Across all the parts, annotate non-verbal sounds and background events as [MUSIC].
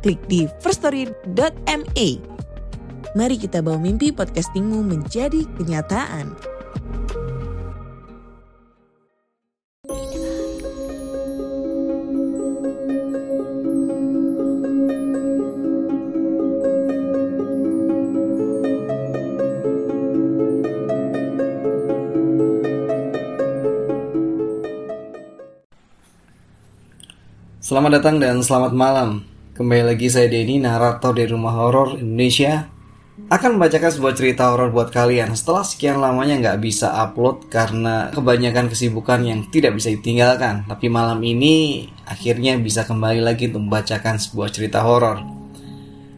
klik di firststory.me. Mari kita bawa mimpi podcastingmu menjadi kenyataan. Selamat datang dan selamat malam. Kembali lagi saya Denny, narator dari Rumah Horor Indonesia. Akan membacakan sebuah cerita horor buat kalian setelah sekian lamanya nggak bisa upload karena kebanyakan kesibukan yang tidak bisa ditinggalkan. Tapi malam ini akhirnya bisa kembali lagi untuk membacakan sebuah cerita horor.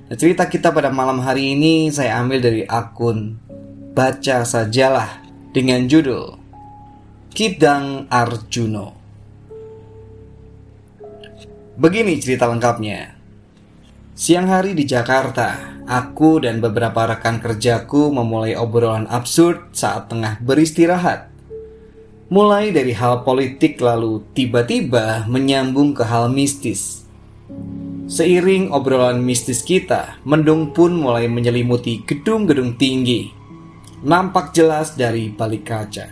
Nah, cerita kita pada malam hari ini saya ambil dari akun Baca Sajalah dengan judul Kidang Arjuno. Begini cerita lengkapnya. Siang hari di Jakarta, aku dan beberapa rekan kerjaku memulai obrolan absurd saat tengah beristirahat. Mulai dari hal politik lalu tiba-tiba menyambung ke hal mistis. Seiring obrolan mistis kita, mendung pun mulai menyelimuti gedung-gedung tinggi. Nampak jelas dari balik kaca.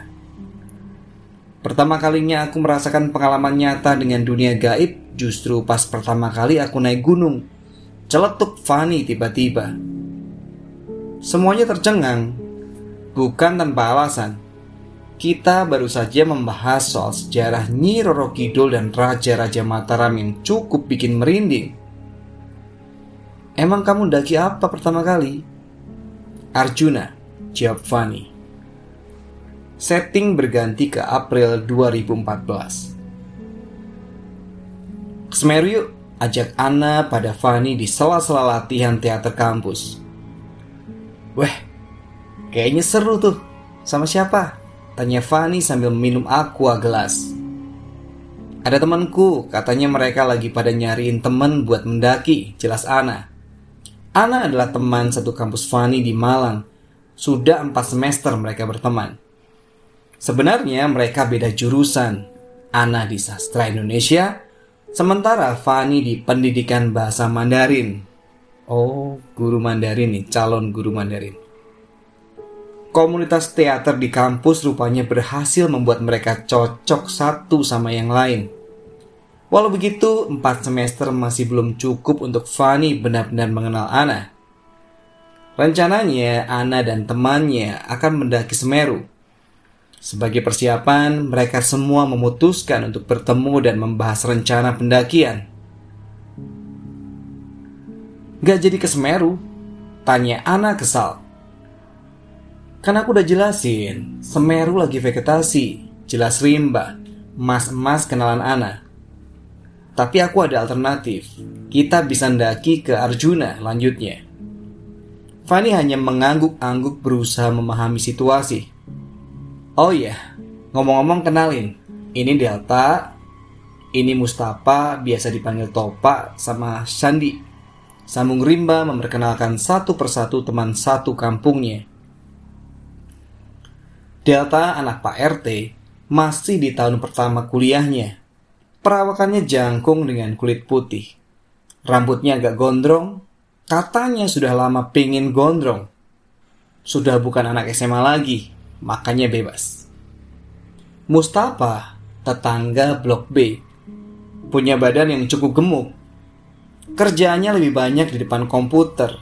Pertama kalinya aku merasakan pengalaman nyata dengan dunia gaib justru pas pertama kali aku naik gunung. Celetuk Fani tiba-tiba. Semuanya tercengang, bukan tanpa alasan. Kita baru saja membahas soal sejarah Nyi Roro Kidul dan Raja-Raja Mataram yang cukup bikin merinding. Emang kamu daki apa pertama kali? Arjuna, jawab Fani setting berganti ke April 2014. Kesemeru yuk, ajak Ana pada Fani di sela-sela latihan teater kampus. Weh, kayaknya seru tuh. Sama siapa? Tanya Fani sambil minum aqua gelas. Ada temanku, katanya mereka lagi pada nyariin temen buat mendaki, jelas Ana. Ana adalah teman satu kampus Fani di Malang. Sudah empat semester mereka berteman. Sebenarnya mereka beda jurusan. Ana di sastra Indonesia, sementara Fani di pendidikan bahasa Mandarin. Oh, guru Mandarin nih, calon guru Mandarin. Komunitas teater di kampus rupanya berhasil membuat mereka cocok satu sama yang lain. Walau begitu, empat semester masih belum cukup untuk Fani benar-benar mengenal Ana. Rencananya, Ana dan temannya akan mendaki Semeru sebagai persiapan, mereka semua memutuskan untuk bertemu dan membahas rencana pendakian. Gak jadi ke Semeru? Tanya Ana kesal. Kan aku udah jelasin, Semeru lagi vegetasi, jelas rimba, mas-mas kenalan Ana. Tapi aku ada alternatif, kita bisa ndaki ke Arjuna lanjutnya. Fanny hanya mengangguk-angguk berusaha memahami situasi. Oh iya, ngomong-ngomong kenalin. Ini Delta, ini Mustafa, biasa dipanggil Topa, sama Sandi. Sambung Rimba memperkenalkan satu persatu teman satu kampungnya. Delta, anak Pak RT, masih di tahun pertama kuliahnya. Perawakannya jangkung dengan kulit putih. Rambutnya agak gondrong, katanya sudah lama pingin gondrong. Sudah bukan anak SMA lagi, makanya bebas. Mustafa, tetangga Blok B, punya badan yang cukup gemuk. Kerjaannya lebih banyak di depan komputer.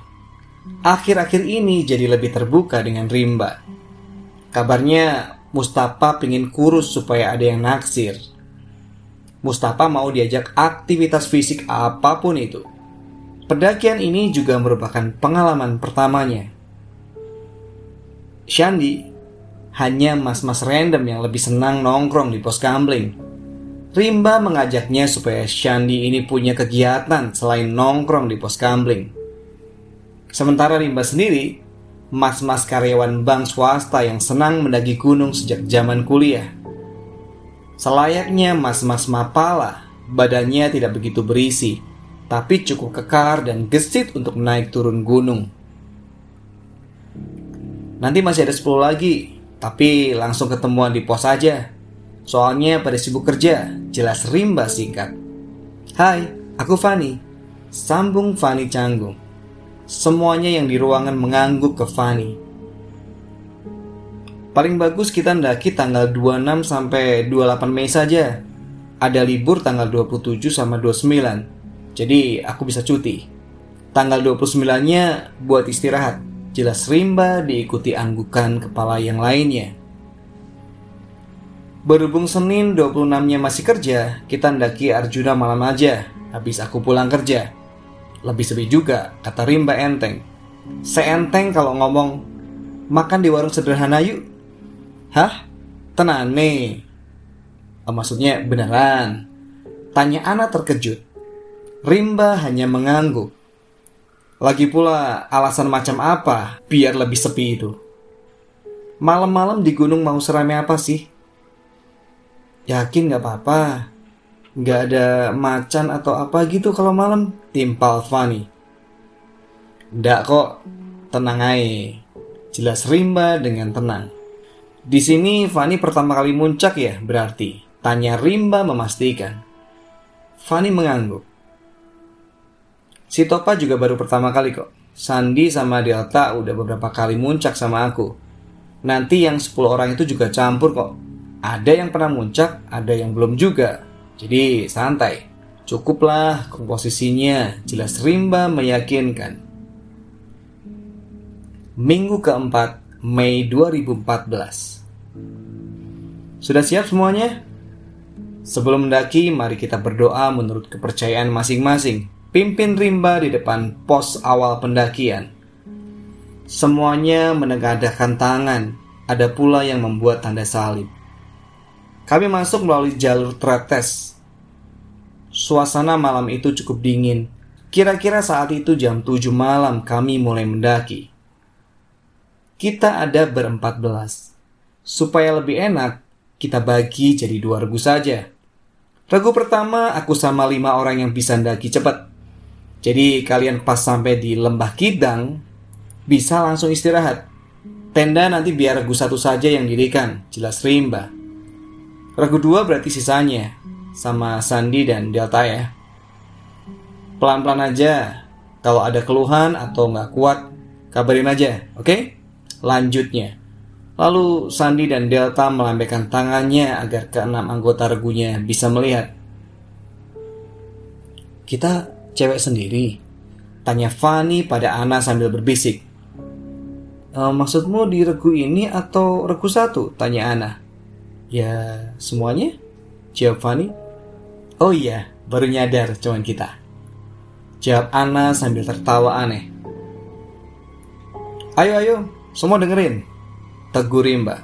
Akhir-akhir ini jadi lebih terbuka dengan Rimba. Kabarnya Mustafa pengen kurus supaya ada yang naksir. Mustafa mau diajak aktivitas fisik apa pun itu. Pendakian ini juga merupakan pengalaman pertamanya. Shandi hanya mas-mas random yang lebih senang nongkrong di pos gambling. Rimba mengajaknya supaya Shandi ini punya kegiatan selain nongkrong di pos gambling. Sementara Rimba sendiri, mas-mas karyawan bank swasta yang senang mendaki gunung sejak zaman kuliah. Selayaknya mas-mas mapala, badannya tidak begitu berisi, tapi cukup kekar dan gesit untuk naik turun gunung. Nanti masih ada 10 lagi, tapi langsung ketemuan di pos aja. Soalnya pada sibuk kerja, jelas rimba singkat. Hai, aku Fani. Sambung Fani canggung. Semuanya yang di ruangan mengangguk ke Fani. Paling bagus kita ndaki tanggal 26 sampai 28 Mei saja. Ada libur tanggal 27 sama 29. Jadi aku bisa cuti. Tanggal 29-nya buat istirahat. Jelas rimba diikuti anggukan kepala yang lainnya. Berhubung Senin 26-nya masih kerja, kita ndaki Arjuna malam aja, habis aku pulang kerja. Lebih sepi juga, kata Rimba enteng. Seenteng kalau ngomong, makan di warung sederhana yuk. Hah? Tenang nih. Oh, maksudnya beneran. Tanya Ana terkejut. Rimba hanya mengangguk. Lagi pula alasan macam apa biar lebih sepi itu? Malam-malam di gunung mau serame apa sih? Yakin gak apa-apa? Gak ada macan atau apa gitu kalau malam? Timpal Fanny. Nggak kok, tenang aja. Jelas Rimba dengan tenang. Di sini Fanny pertama kali muncak ya berarti? Tanya Rimba memastikan. Fanny mengangguk. Si Topa juga baru pertama kali kok. Sandi sama Delta udah beberapa kali muncak sama aku. Nanti yang 10 orang itu juga campur kok. Ada yang pernah muncak, ada yang belum juga. Jadi santai. Cukuplah komposisinya, jelas rimba meyakinkan. Minggu keempat, Mei 2014. Sudah siap semuanya? Sebelum mendaki, mari kita berdoa menurut kepercayaan masing-masing. Pimpin rimba di depan pos awal pendakian. Semuanya menengadahkan tangan, ada pula yang membuat tanda salib. Kami masuk melalui jalur tretes. Suasana malam itu cukup dingin. Kira-kira saat itu jam 7 malam kami mulai mendaki. Kita ada berempat belas. Supaya lebih enak, kita bagi jadi dua regu saja. Regu pertama aku sama lima orang yang bisa mendaki cepat. Jadi kalian pas sampai di lembah Kidang, bisa langsung istirahat. Tenda nanti biar regu satu saja yang dirikan, jelas rimba. Regu dua berarti sisanya sama Sandi dan Delta ya. Pelan-pelan aja. Kalau ada keluhan atau nggak kuat, kabarin aja, oke? Okay? Lanjutnya. Lalu Sandi dan Delta melambaikan tangannya agar keenam anggota regunya bisa melihat. Kita cewek sendiri. Tanya Fanny pada Ana sambil berbisik. E, maksudmu di regu ini atau regu satu? Tanya Ana. Ya, semuanya? Jawab Fanny. Oh iya, baru nyadar cuman kita. Jawab Ana sambil tertawa aneh. Ayo ayo, semua dengerin. Tegur Rimba.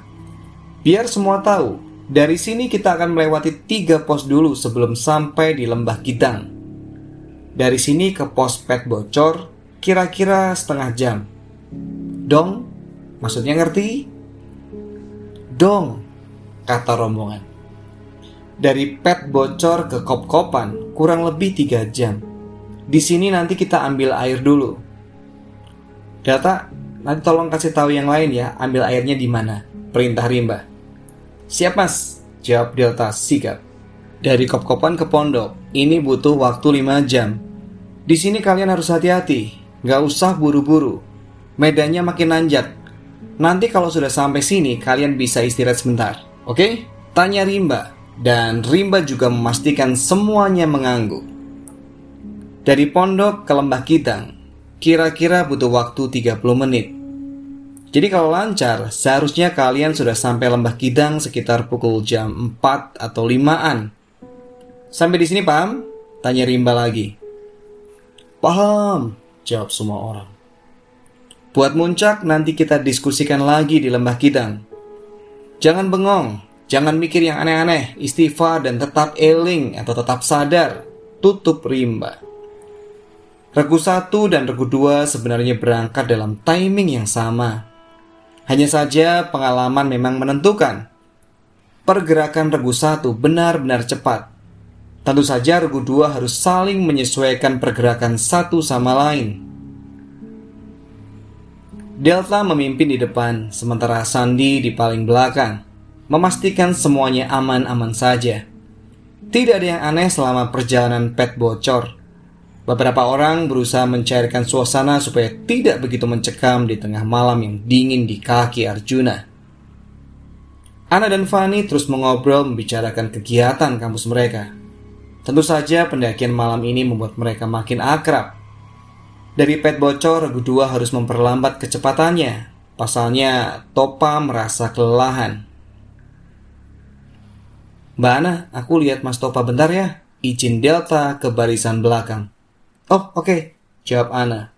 Biar semua tahu, dari sini kita akan melewati tiga pos dulu sebelum sampai di lembah Gidang. Dari sini ke pos pet bocor, kira-kira setengah jam. Dong, maksudnya ngerti? Dong, kata rombongan. Dari pet bocor ke kop-kopan kurang lebih 3 jam. Di sini nanti kita ambil air dulu. Data, nanti tolong kasih tahu yang lain ya, ambil airnya di mana. Perintah Rimba. Siap mas, jawab Delta sigap. Dari kop-kopan ke pondok, ini butuh waktu 5 jam. Di sini kalian harus hati-hati, nggak usah buru-buru. Medannya makin nanjak. Nanti kalau sudah sampai sini, kalian bisa istirahat sebentar, oke? Okay? Tanya Rimba, dan Rimba juga memastikan semuanya mengangguk. Dari pondok ke lembah Kidang, kira-kira butuh waktu 30 menit. Jadi kalau lancar, seharusnya kalian sudah sampai lembah Kidang sekitar pukul jam 4 atau 5-an. Sampai di sini paham? Tanya Rimba lagi. Paham, jawab semua orang. Buat muncak nanti kita diskusikan lagi di lembah Kidang. Jangan bengong, Jangan mikir yang aneh-aneh, istighfar dan tetap eling atau tetap sadar. Tutup rimba. Regu satu dan regu dua sebenarnya berangkat dalam timing yang sama. Hanya saja pengalaman memang menentukan. Pergerakan regu satu benar-benar cepat. Tentu saja regu dua harus saling menyesuaikan pergerakan satu sama lain. Delta memimpin di depan, sementara Sandi di paling belakang memastikan semuanya aman-aman saja. Tidak ada yang aneh selama perjalanan pet bocor. Beberapa orang berusaha mencairkan suasana supaya tidak begitu mencekam di tengah malam yang dingin di kaki Arjuna. Ana dan Fani terus mengobrol membicarakan kegiatan kampus mereka. Tentu saja pendakian malam ini membuat mereka makin akrab. Dari pet bocor, Regu dua harus memperlambat kecepatannya. Pasalnya, Topa merasa kelelahan. Mbak Ana, aku lihat Mas Topa bentar ya. Izin Delta ke barisan belakang. Oh, oke, okay. jawab Ana.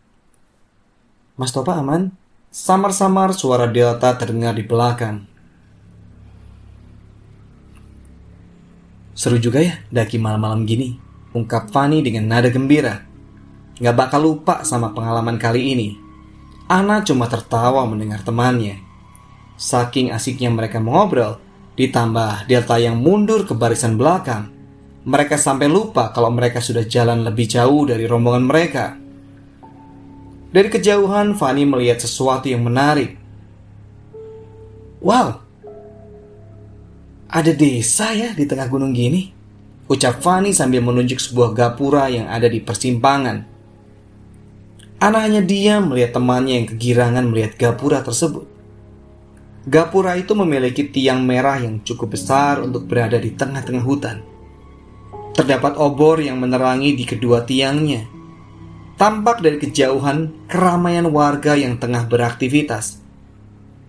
Mas Topa aman? Samar-samar suara Delta terdengar di belakang. Seru juga ya daki malam-malam gini, ungkap Fanny dengan nada gembira. Gak bakal lupa sama pengalaman kali ini. Ana cuma tertawa mendengar temannya. Saking asiknya mereka mengobrol, Ditambah Delta yang mundur ke barisan belakang, mereka sampai lupa kalau mereka sudah jalan lebih jauh dari rombongan mereka. Dari kejauhan, Fanny melihat sesuatu yang menarik. Wow, ada desa ya di tengah gunung gini. Ucap Fanny sambil menunjuk sebuah gapura yang ada di persimpangan. Anaknya diam melihat temannya yang kegirangan melihat gapura tersebut. Gapura itu memiliki tiang merah yang cukup besar untuk berada di tengah-tengah hutan. Terdapat obor yang menerangi di kedua tiangnya. Tampak dari kejauhan keramaian warga yang tengah beraktivitas.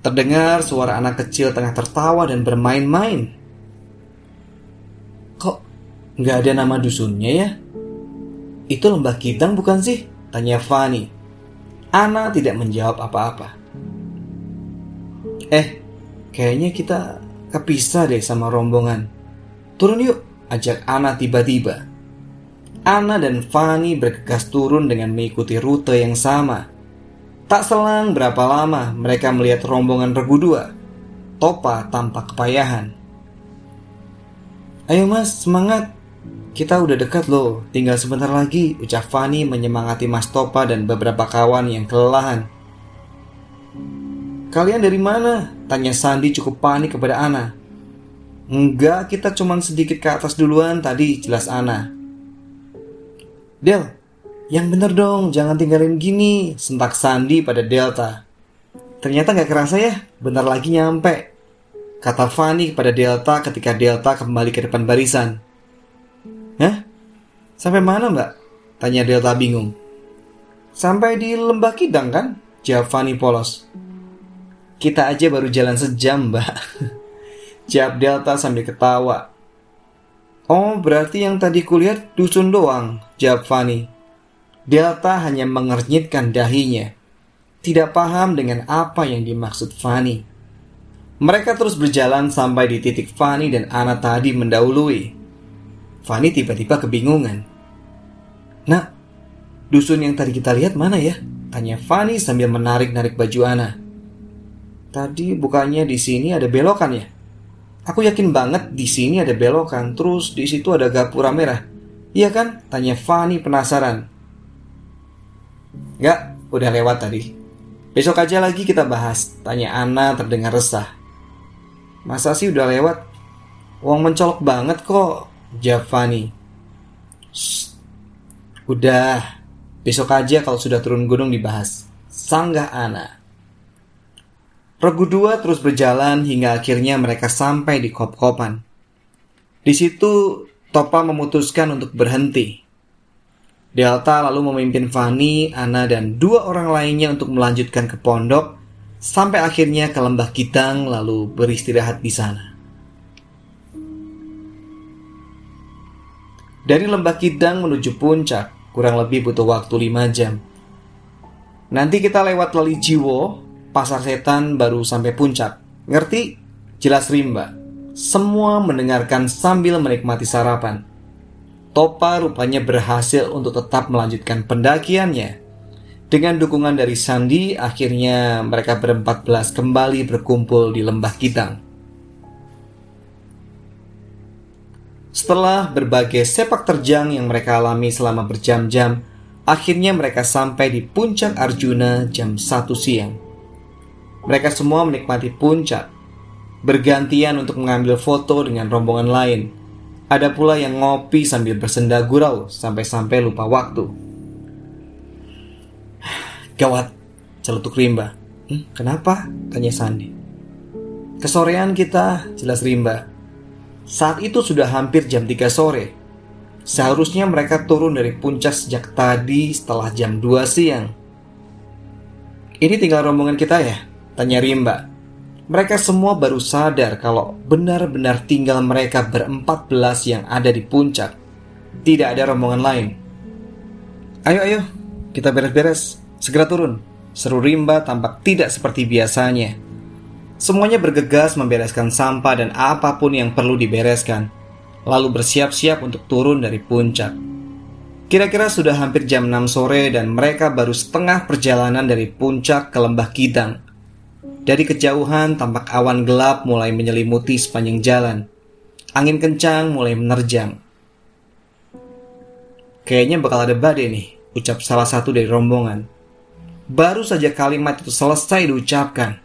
Terdengar suara anak kecil tengah tertawa dan bermain-main. Nggak ada nama dusunnya ya? Itu lembah Kidang bukan sih? Tanya Fani. Ana tidak menjawab apa-apa. Eh, kayaknya kita kepisah deh sama rombongan. Turun yuk, ajak Ana tiba-tiba. Ana dan Fanny bergegas turun dengan mengikuti rute yang sama. Tak selang berapa lama mereka melihat rombongan regu dua. Topa tampak kepayahan. Ayo mas, semangat. Kita udah dekat loh, tinggal sebentar lagi, ucap Fanny menyemangati Mas Topa dan beberapa kawan yang kelelahan. Kalian dari mana? Tanya Sandi cukup panik kepada Ana. Enggak, kita cuma sedikit ke atas duluan tadi, jelas Ana. Del, yang bener dong, jangan tinggalin gini, sentak Sandi pada Delta. Ternyata nggak kerasa ya, bentar lagi nyampe. Kata Fanny kepada Delta ketika Delta kembali ke depan barisan. Hah? Sampai mana mbak? Tanya Delta bingung. Sampai di lembah kidang kan? Jawab Fanny polos. Kita aja baru jalan sejam, Mbak. [LAUGHS] Jawab Delta sambil ketawa. Oh, berarti yang tadi kulihat dusun doang, jawab Fanny. Delta hanya mengernyitkan dahinya. Tidak paham dengan apa yang dimaksud Fanny. Mereka terus berjalan sampai di titik Fanny dan Ana tadi mendahului. Fanny tiba-tiba kebingungan. Nah, dusun yang tadi kita lihat mana ya? Tanya Fanny sambil menarik-narik baju Ana. Tadi bukannya di sini ada belokan ya? Aku yakin banget di sini ada belokan, terus di situ ada gapura merah. Iya kan? Tanya Fanny penasaran. Enggak, udah lewat tadi. Besok aja lagi kita bahas, tanya Ana terdengar resah. Masa sih udah lewat? Uang mencolok banget kok, Fanny. Udah, besok aja kalau sudah turun gunung dibahas. Sanggah Ana. Regu dua terus berjalan hingga akhirnya mereka sampai di kop-kopan. Di situ Topa memutuskan untuk berhenti. Delta lalu memimpin Fanny, Ana, dan dua orang lainnya untuk melanjutkan ke pondok sampai akhirnya ke lembah Kitang lalu beristirahat di sana. Dari lembah Kidang menuju puncak kurang lebih butuh waktu 5 jam. Nanti kita lewat Lali Jiwo, pasar setan baru sampai puncak. Ngerti? Jelas rimba. Semua mendengarkan sambil menikmati sarapan. Topa rupanya berhasil untuk tetap melanjutkan pendakiannya. Dengan dukungan dari Sandi, akhirnya mereka berempat belas kembali berkumpul di lembah Kitang. Setelah berbagai sepak terjang yang mereka alami selama berjam-jam, akhirnya mereka sampai di puncak Arjuna jam 1 siang. Mereka semua menikmati puncak, bergantian untuk mengambil foto dengan rombongan lain. Ada pula yang ngopi sambil bersenda gurau sampai-sampai lupa waktu. Gawat, celetuk Rimba. Hm, kenapa? Tanya Sandi. Kesorean kita, jelas Rimba. Saat itu sudah hampir jam 3 sore. Seharusnya mereka turun dari puncak sejak tadi setelah jam 2 siang. Ini tinggal rombongan kita ya? Tanya Rimba. Mereka semua baru sadar kalau benar-benar tinggal mereka berempat belas yang ada di puncak. Tidak ada rombongan lain. Ayo, ayo, kita beres-beres. Segera turun. Seru Rimba tampak tidak seperti biasanya. Semuanya bergegas membereskan sampah dan apa pun yang perlu dibereskan, lalu bersiap-siap untuk turun dari puncak. Kira-kira sudah hampir jam 6 sore dan mereka baru setengah perjalanan dari puncak ke lembah Kidang. Dari kejauhan tampak awan gelap mulai menyelimuti sepanjang jalan. Angin kencang mulai menerjang. Kayaknya bakal ada badai nih, ucap salah satu dari rombongan. Baru saja kalimat itu selesai diucapkan,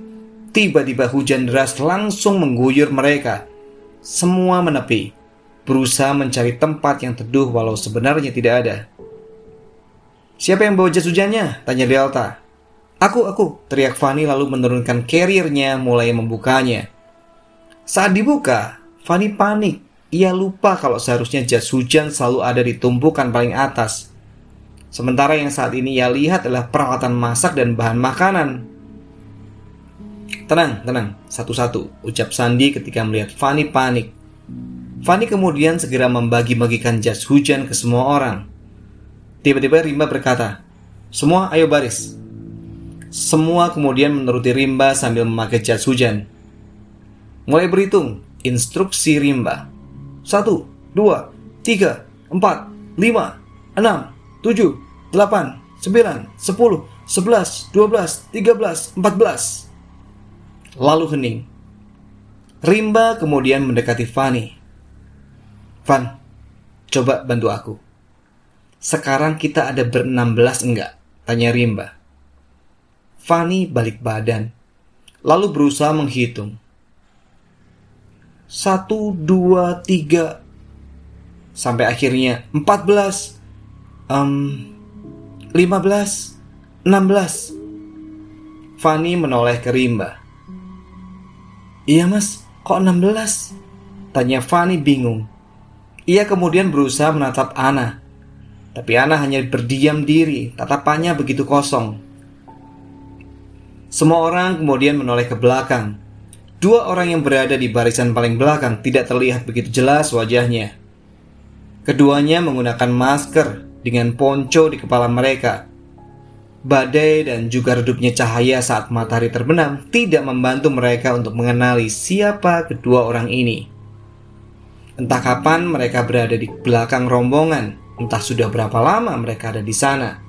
Tiba-tiba hujan deras langsung mengguyur mereka. Semua menepi, berusaha mencari tempat yang teduh walau sebenarnya tidak ada. Siapa yang bawa jas hujannya? Tanya Delta. Aku, aku, teriak Fanny lalu menurunkan carriernya mulai membukanya. Saat dibuka, Fanny panik. Ia lupa kalau seharusnya jas hujan selalu ada di tumpukan paling atas. Sementara yang saat ini ia lihat adalah peralatan masak dan bahan makanan. Tenang, tenang, satu-satu, ucap Sandi ketika melihat Fanny panik. Fanny kemudian segera membagi-bagikan jas hujan ke semua orang. Tiba-tiba Rimba berkata, Semua ayo baris. Semua kemudian menuruti Rimba sambil memakai jas hujan. Mulai berhitung, instruksi Rimba. Satu, dua, tiga, empat, lima, enam, tujuh, delapan, sembilan, sepuluh, sebelas, dua belas, tiga belas, empat belas lalu hening. Rimba kemudian mendekati Fanny. Van, coba bantu aku. Sekarang kita ada berenam belas enggak? Tanya Rimba. Fanny balik badan, lalu berusaha menghitung. Satu, dua, tiga, sampai akhirnya empat belas, lima belas, enam belas. Fanny menoleh ke Rimba. Iya mas, kok 16? Tanya Fanny bingung. Ia kemudian berusaha menatap Ana. Tapi Ana hanya berdiam diri, tatapannya begitu kosong. Semua orang kemudian menoleh ke belakang. Dua orang yang berada di barisan paling belakang tidak terlihat begitu jelas wajahnya. Keduanya menggunakan masker dengan ponco di kepala mereka Badai dan juga redupnya cahaya saat matahari terbenam tidak membantu mereka untuk mengenali siapa kedua orang ini. Entah kapan mereka berada di belakang rombongan, entah sudah berapa lama mereka ada di sana.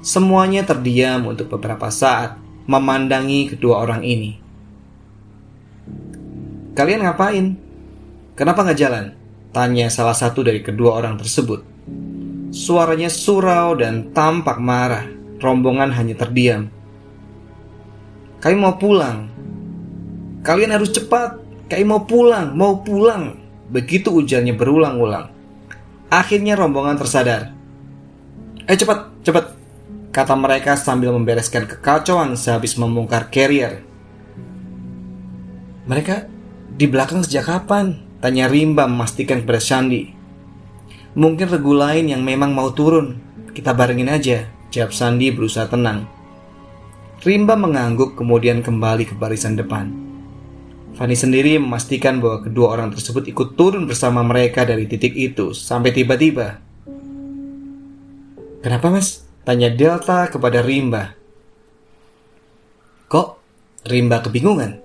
Semuanya terdiam untuk beberapa saat, memandangi kedua orang ini. Kalian ngapain? Kenapa nggak jalan? Tanya salah satu dari kedua orang tersebut. Suaranya surau dan tampak marah rombongan hanya terdiam. Kami mau pulang. Kalian harus cepat. Kami mau pulang, mau pulang. Begitu ujarnya berulang-ulang. Akhirnya rombongan tersadar. Eh cepat, cepat. Kata mereka sambil membereskan kekacauan sehabis membongkar carrier. Mereka di belakang sejak kapan? Tanya Rimba memastikan kepada Sandi. Mungkin regu lain yang memang mau turun. Kita barengin aja. Jawab Sandi berusaha tenang. Rimba mengangguk kemudian kembali ke barisan depan. Fanny sendiri memastikan bahwa kedua orang tersebut ikut turun bersama mereka dari titik itu sampai tiba-tiba. Kenapa mas? Tanya Delta kepada Rimba. Kok Rimba kebingungan?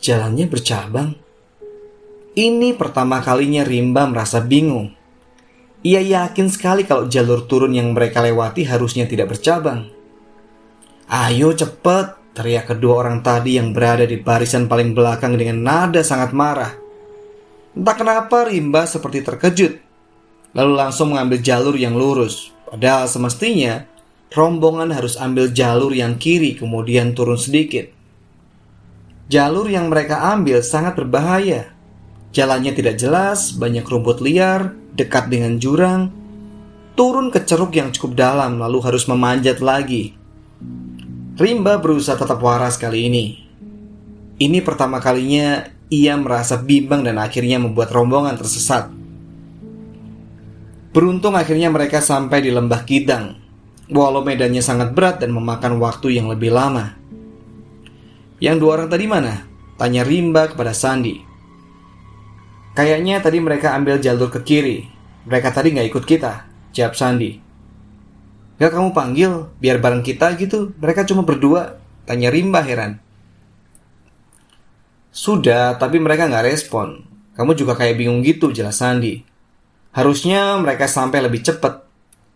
Jalannya bercabang. Ini pertama kalinya Rimba merasa bingung. Ia yakin sekali kalau jalur turun yang mereka lewati harusnya tidak bercabang. Ayo cepet, teriak kedua orang tadi yang berada di barisan paling belakang dengan nada sangat marah. Entah kenapa Rimba seperti terkejut, lalu langsung mengambil jalur yang lurus. Padahal semestinya rombongan harus ambil jalur yang kiri kemudian turun sedikit. Jalur yang mereka ambil sangat berbahaya Jalannya tidak jelas, banyak rumput liar, dekat dengan jurang, turun ke ceruk yang cukup dalam lalu harus memanjat lagi. Rimba berusaha tetap waras kali ini. Ini pertama kalinya ia merasa bimbang dan akhirnya membuat rombongan tersesat. Beruntung akhirnya mereka sampai di lembah Kidang, walau medannya sangat berat dan memakan waktu yang lebih lama. Yang dua orang tadi mana? Tanya Rimba kepada Sandi. Kayaknya tadi mereka ambil jalur ke kiri. Mereka tadi nggak ikut kita, jawab Sandi. Gak kamu panggil, biar bareng kita gitu. Mereka cuma berdua, tanya Rimba heran. Sudah, tapi mereka nggak respon. Kamu juga kayak bingung gitu, jelas Sandi. Harusnya mereka sampai lebih cepat.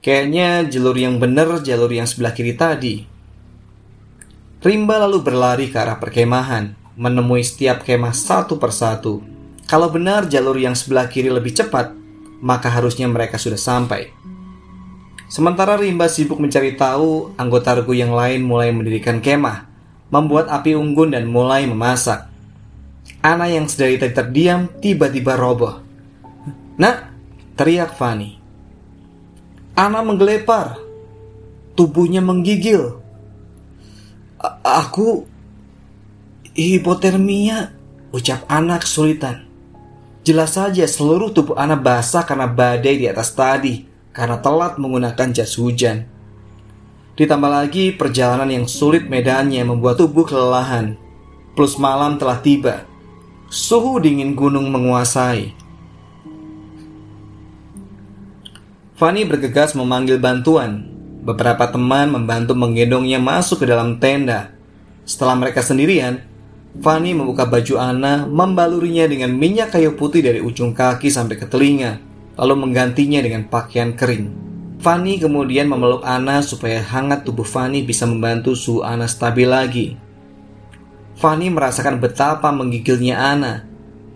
Kayaknya jalur yang bener jalur yang sebelah kiri tadi. Rimba lalu berlari ke arah perkemahan, menemui setiap kemah satu persatu. Kalau benar jalur yang sebelah kiri lebih cepat, maka harusnya mereka sudah sampai. Sementara Rimba sibuk mencari tahu, anggota regu yang lain mulai mendirikan kemah, membuat api unggun dan mulai memasak. Ana yang sedari tadi terdiam tiba-tiba roboh. Nak, teriak Fani. Ana menggelepar. Tubuhnya menggigil. Aku hipotermia, ucap anak kesulitan. Jelas saja seluruh tubuh anak basah karena badai di atas tadi, karena telat menggunakan jas hujan. Ditambah lagi perjalanan yang sulit medannya membuat tubuh kelelahan. Plus malam telah tiba. Suhu dingin gunung menguasai. Fanny bergegas memanggil bantuan. Beberapa teman membantu menggendongnya masuk ke dalam tenda. Setelah mereka sendirian, Fanny membuka baju Ana, membalurinya dengan minyak kayu putih dari ujung kaki sampai ke telinga, lalu menggantinya dengan pakaian kering. Fanny kemudian memeluk Ana supaya hangat tubuh Fanny bisa membantu suhu Ana stabil lagi. Fanny merasakan betapa menggigilnya Ana.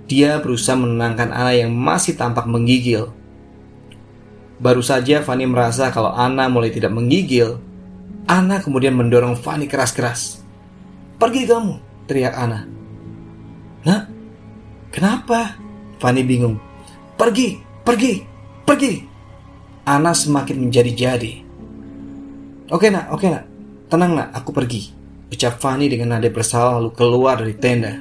Dia berusaha menenangkan Ana yang masih tampak menggigil. Baru saja Fanny merasa kalau Ana mulai tidak menggigil, Ana kemudian mendorong Fanny keras-keras. Pergi kamu, teriak Ana. Nak, kenapa? Fanny bingung. Pergi, pergi, pergi. Ana semakin menjadi-jadi. Oke nak, oke nak. Tenang nak, aku pergi. Ucap Fanny dengan nada bersalah lalu keluar dari tenda.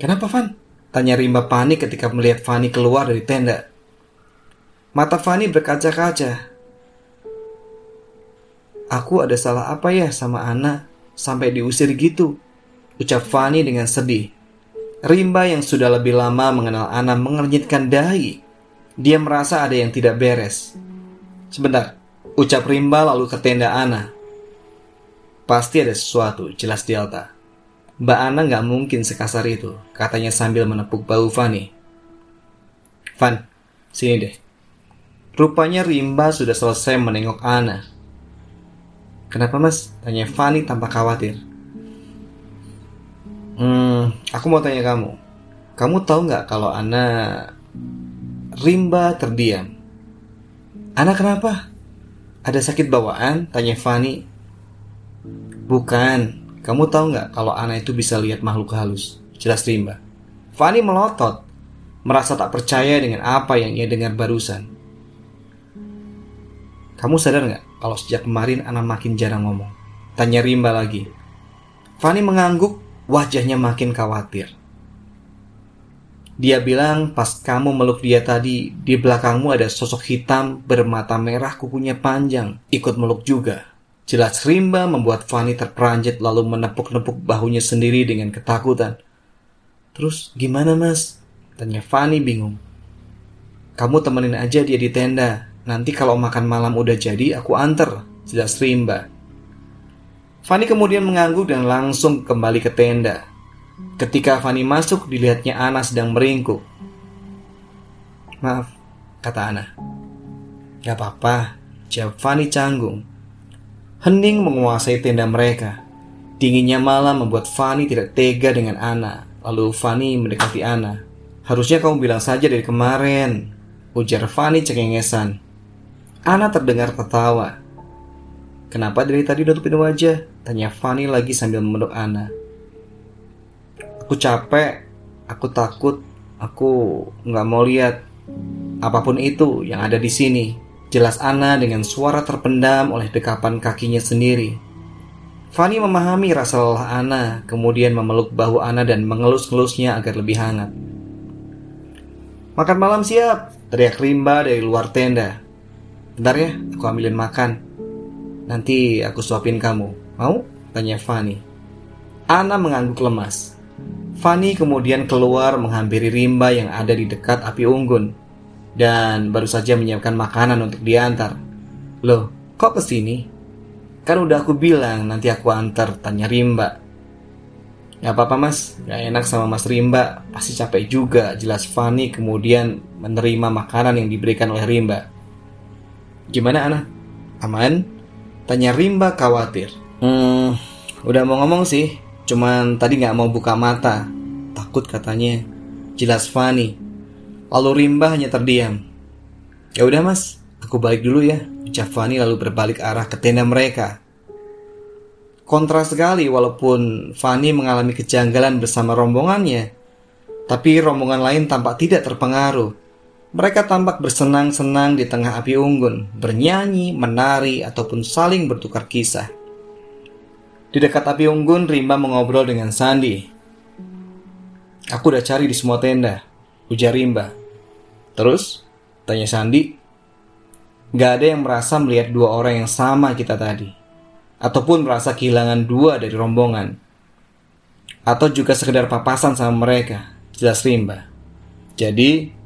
Kenapa Van? Tanya Rimba panik ketika melihat Fanny keluar dari tenda. Mata Fanny berkaca-kaca. Aku ada salah apa ya sama Ana sampai diusir gitu? Ucap Fanny dengan sedih. Rimba yang sudah lebih lama mengenal Ana mengernyitkan dahi. Dia merasa ada yang tidak beres. Sebentar, ucap Rimba lalu ke tenda Ana. Pasti ada sesuatu, jelas Delta. Mbak Ana nggak mungkin sekasar itu, katanya sambil menepuk bau Fanny. Van, sini deh. Rupanya Rimba sudah selesai menengok Ana. Kenapa mas? Tanya Fanny tanpa khawatir. Hmm, aku mau tanya kamu. Kamu tahu nggak kalau Ana rimba terdiam? Ana kenapa? Ada sakit bawaan? Tanya Fanny. Bukan. Kamu tahu nggak kalau Ana itu bisa lihat makhluk halus? Jelas rimba. Fanny melotot, merasa tak percaya dengan apa yang ia dengar barusan. Kamu sadar nggak kalau sejak kemarin Ana makin jarang ngomong? Tanya Rimba lagi. Fanny mengangguk Wajahnya makin khawatir. Dia bilang pas kamu meluk dia tadi, di belakangmu ada sosok hitam bermata merah kukunya panjang, ikut meluk juga. Jelas rimba membuat Fanny terperanjat lalu menepuk-nepuk bahunya sendiri dengan ketakutan. Terus gimana mas? Tanya Fanny bingung. Kamu temenin aja dia di tenda. Nanti kalau makan malam udah jadi aku anter. Jelas rimba. Fanny kemudian mengangguk dan langsung kembali ke tenda. Ketika Fani masuk, dilihatnya Ana sedang meringkuk. Maaf, kata Ana. Gak apa-apa, jawab Fani canggung. Hening menguasai tenda mereka. Dinginnya malam membuat Fani tidak tega dengan Ana. Lalu Fani mendekati Ana. Harusnya kamu bilang saja dari kemarin, ujar Fani cengengesan. Ana terdengar tertawa. Kenapa dari tadi udah tutupin wajah? Tanya Fani lagi sambil memeluk Ana. Aku capek, aku takut, aku nggak mau lihat apa pun itu yang ada di sini. Jelas Ana dengan suara terpendam oleh dekapan kakinya sendiri. Fanny memahami rasa lelah Ana, kemudian memeluk bahu Ana dan mengelus-ngelusnya agar lebih hangat. Makan malam siap, teriak Rimba dari luar tenda. Bentar ya, aku ambilin makan. Nanti aku suapin kamu. Mau? Tanya Fanny. Ana mengangguk lemas. Fanny kemudian keluar menghampiri Rimba yang ada di dekat api unggun dan baru saja menyiapkan makanan untuk diantar. Loh, kok ke sini? Kan udah aku bilang nanti aku antar, tanya Rimba. Gak apa-apa mas, gak enak sama mas Rimba, pasti capek juga. Jelas Fanny kemudian menerima makanan yang diberikan oleh Rimba. Gimana Ana? Aman? Tanya Rimba khawatir. Hmm, udah mau ngomong sih, cuman tadi gak mau buka mata. Takut katanya. Jelas Fanny. Lalu Rimba hanya terdiam. Ya udah mas, aku balik dulu ya, ucap Fanny lalu berbalik arah ke tenda mereka. Kontras sekali walaupun Fanny mengalami kejanggalan bersama rombongannya, tapi rombongan lain tampak tidak terpengaruh. Mereka tampak bersenang-senang di tengah api unggun, bernyanyi, menari, ataupun saling bertukar kisah. Di dekat api unggun, Rimba mengobrol dengan Sandi. Aku udah cari di semua tenda, ujar Rimba. Terus? Tanya Sandi. Gak ada yang merasa melihat dua orang yang sama kita tadi. Ataupun merasa kehilangan dua dari rombongan. Atau juga sekedar papasan sama mereka. Jelas rimba. Jadi,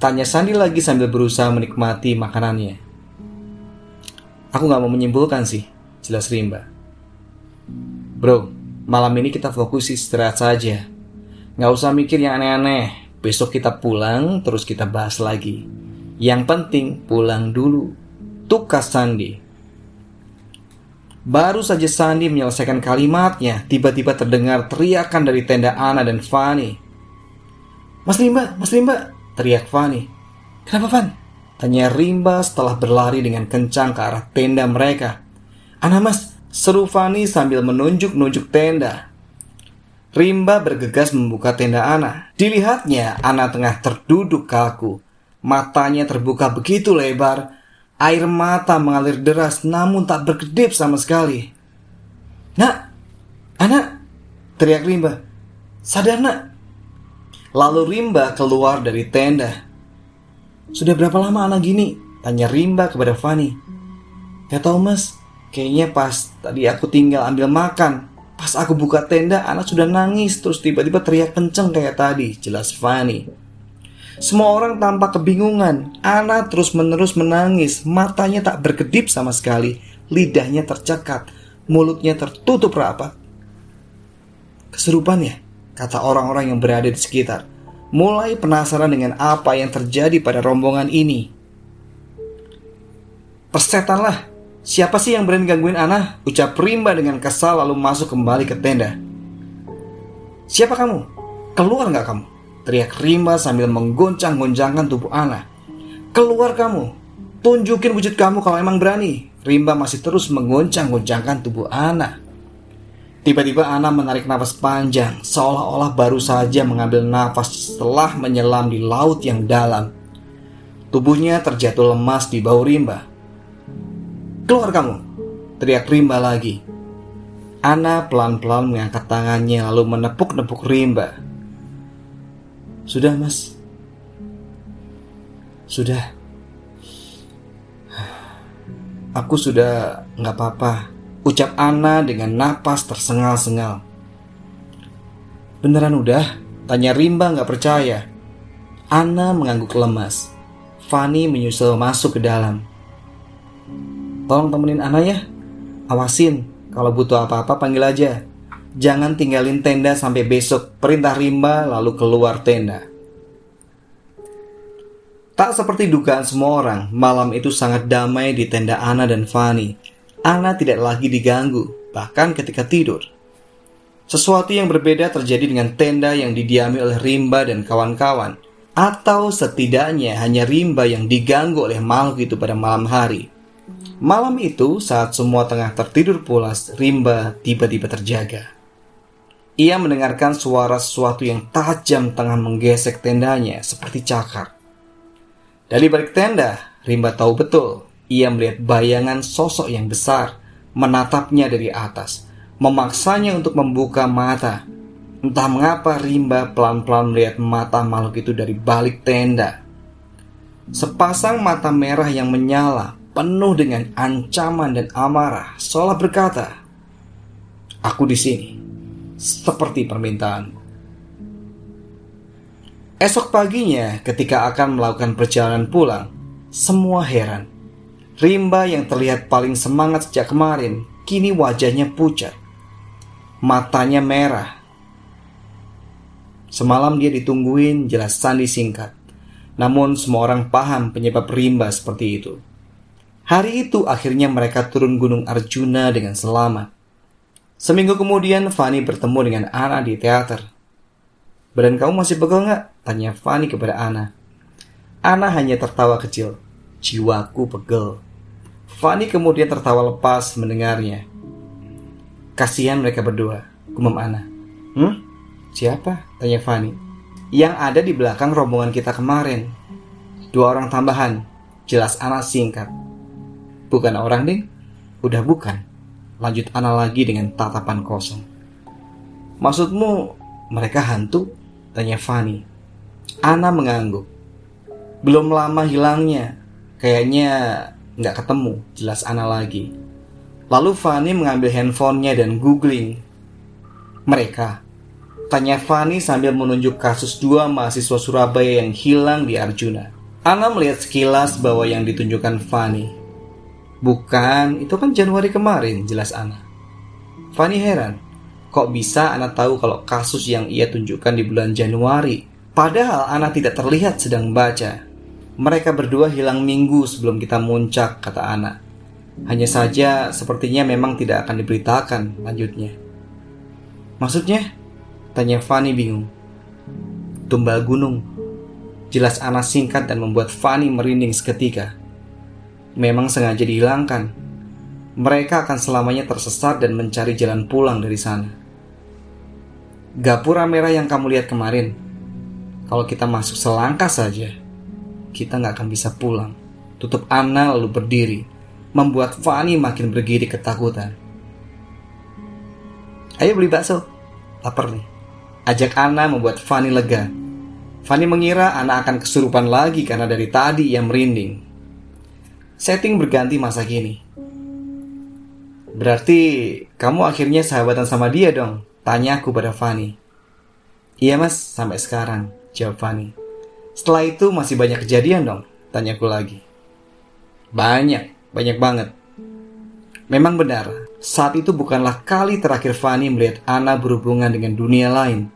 tanya Sandi lagi sambil berusaha menikmati makanannya. Aku gak mau menyimpulkan sih, jelas rimba. Bro, malam ini kita fokus istirahat saja. Gak usah mikir yang aneh-aneh. Besok kita pulang, terus kita bahas lagi. Yang penting pulang dulu. Tukas Sandi. Baru saja Sandi menyelesaikan kalimatnya, tiba-tiba terdengar teriakan dari tenda Ana dan Fani. Mas Rimba, Mas Rimba, teriak Fani. Kenapa Van? Tanya Rimba setelah berlari dengan kencang ke arah tenda mereka. Ana mas, seru Fani sambil menunjuk-nunjuk tenda. Rimba bergegas membuka tenda Ana. Dilihatnya, Ana tengah terduduk kaku. Matanya terbuka begitu lebar, air mata mengalir deras namun tak berkedip sama sekali. Nak, anak, teriak Rimba. Sadar nak. Lalu Rimba keluar dari tenda. Sudah berapa lama anak gini? Tanya Rimba kepada Fani. Gak tau mas, kayaknya pas tadi aku tinggal ambil makan. Pas aku buka tenda, anak sudah nangis terus tiba-tiba teriak kenceng kayak tadi. Jelas Fani. Semua orang tampak kebingungan. Ana terus-menerus menangis, matanya tak berkedip sama sekali, lidahnya tercekat, mulutnya tertutup rapat. Keserupan ya, kata orang-orang yang berada di sekitar. Mulai penasaran dengan apa yang terjadi pada rombongan ini. Persetanlah, siapa sih yang berani gangguin Ana? Ucap Rimba dengan kesal lalu masuk kembali ke tenda. Siapa kamu? Keluar nggak kamu? Teriak Rima sambil menggoncang-goncangkan tubuh Ana. Keluar kamu. Tunjukin wujud kamu kalau emang berani. Rimba masih terus menggoncang-goncangkan tubuh Ana. Tiba-tiba Ana menarik nafas panjang, seolah-olah baru saja mengambil nafas setelah menyelam di laut yang dalam. Tubuhnya terjatuh lemas di bau Rimba. Keluar kamu, teriak Rimba lagi. Ana pelan-pelan mengangkat tangannya lalu menepuk-nepuk Rimba. Sudah mas Sudah Aku sudah nggak apa-apa Ucap Ana dengan napas tersengal-sengal Beneran udah? Tanya Rimba nggak percaya Ana mengangguk lemas Fanny menyusul masuk ke dalam Tolong temenin Ana ya Awasin Kalau butuh apa-apa panggil aja Jangan tinggalin tenda sampai besok. Perintah rimba lalu keluar tenda. Tak seperti dugaan semua orang, malam itu sangat damai di tenda Ana dan Fani. Ana tidak lagi diganggu, bahkan ketika tidur. Sesuatu yang berbeda terjadi dengan tenda yang didiami oleh Rimba dan kawan-kawan. Atau setidaknya hanya Rimba yang diganggu oleh makhluk itu pada malam hari. Malam itu, saat semua tengah tertidur pulas, Rimba tiba-tiba terjaga. Ia mendengarkan suara sesuatu yang tajam tengah menggesek tendanya seperti cakar. Dari balik tenda, Rimba tahu betul ia melihat bayangan sosok yang besar menatapnya dari atas, memaksanya untuk membuka mata. Entah mengapa Rimba pelan-pelan melihat mata makhluk itu dari balik tenda. Sepasang mata merah yang menyala, penuh dengan ancaman dan amarah, seolah berkata, "Aku di sini, seperti permintaanmu." Esok paginya, ketika akan melakukan perjalanan pulang, semua heran. Rimba yang terlihat paling semangat sejak kemarin, kini wajahnya pucat. Matanya merah. Semalam dia ditungguin jelas sandi singkat. Namun semua orang paham penyebab Rimba seperti itu. Hari itu akhirnya mereka turun gunung Arjuna dengan selamat. Seminggu kemudian Fani bertemu dengan Ana di teater. Badan kamu masih pegel nggak? Tanya Fani kepada Ana. Ana hanya tertawa kecil. Jiwaku pegel. Fani kemudian tertawa lepas mendengarnya. Kasihan mereka berdua, gumam Ana. Hmm? Siapa? Tanya Fani. Yang ada di belakang rombongan kita kemarin. Dua orang tambahan. Jelas Ana singkat. Bukan orang, ding? Udah bukan. Lanjut Ana lagi dengan tatapan kosong. Maksudmu mereka hantu? Tanya Fani. Ana mengangguk. Belum lama hilangnya. Kayaknya nggak ketemu. Jelas Ana lagi. Lalu Fani mengambil handphonenya dan googling. Mereka. Tanya Fani sambil menunjuk kasus dua mahasiswa Surabaya yang hilang di Arjuna. Ana melihat sekilas bahwa yang ditunjukkan Fani. Bukan, itu kan Januari kemarin, jelas Ana. Fani heran, Kok bisa Ana tahu kalau kasus yang ia tunjukkan di bulan Januari? Padahal Ana tidak terlihat sedang baca. Mereka berdua hilang minggu sebelum kita muncak, kata Ana. Hanya saja sepertinya memang tidak akan diberitakan lanjutnya. Maksudnya? Tanya Fanny bingung. Tumbal gunung. Jelas Ana singkat dan membuat Fanny merinding seketika. Memang sengaja dihilangkan. Mereka akan selamanya tersesat dan mencari jalan pulang dari sana. Gapura merah yang kamu lihat kemarin, kalau kita masuk selangkah saja, kita nggak akan bisa pulang. Tutup Ana lalu berdiri, membuat Fanny makin bergiri ketakutan. Ayo beli bakso, lapar nih. Ajak Ana membuat Fanny lega. Fanny mengira Ana akan kesurupan lagi karena dari tadi ia merinding. Setting berganti masa kini. Berarti kamu akhirnya sahabatan sama dia dong? Tanya aku pada Fanny. Iya mas, sampai sekarang, jawab Fanny. Setelah itu masih banyak kejadian dong? Tanyaku lagi. Banyak, banyak banget. Memang benar, saat itu bukanlah kali terakhir Fanny melihat Ana berhubungan dengan dunia lain.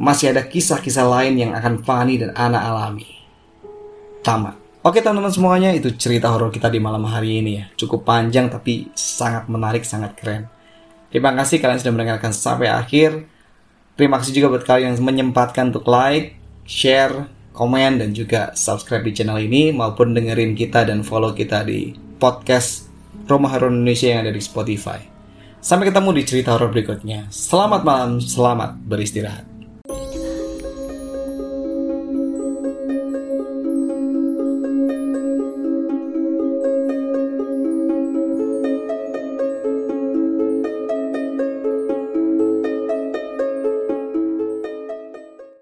Masih ada kisah-kisah lain yang akan Fanny dan Ana alami. Tamat. Oke teman-teman semuanya, itu cerita horor kita di malam hari ini ya. Cukup panjang tapi sangat menarik, sangat keren. Terima kasih kalian sudah mendengarkan sampai akhir. Terima kasih juga buat kalian yang menyempatkan untuk like, share, komen, dan juga subscribe di channel ini maupun dengerin kita dan follow kita di podcast Rumah Horor Indonesia yang ada di Spotify. Sampai ketemu di cerita horor berikutnya. Selamat malam, selamat beristirahat.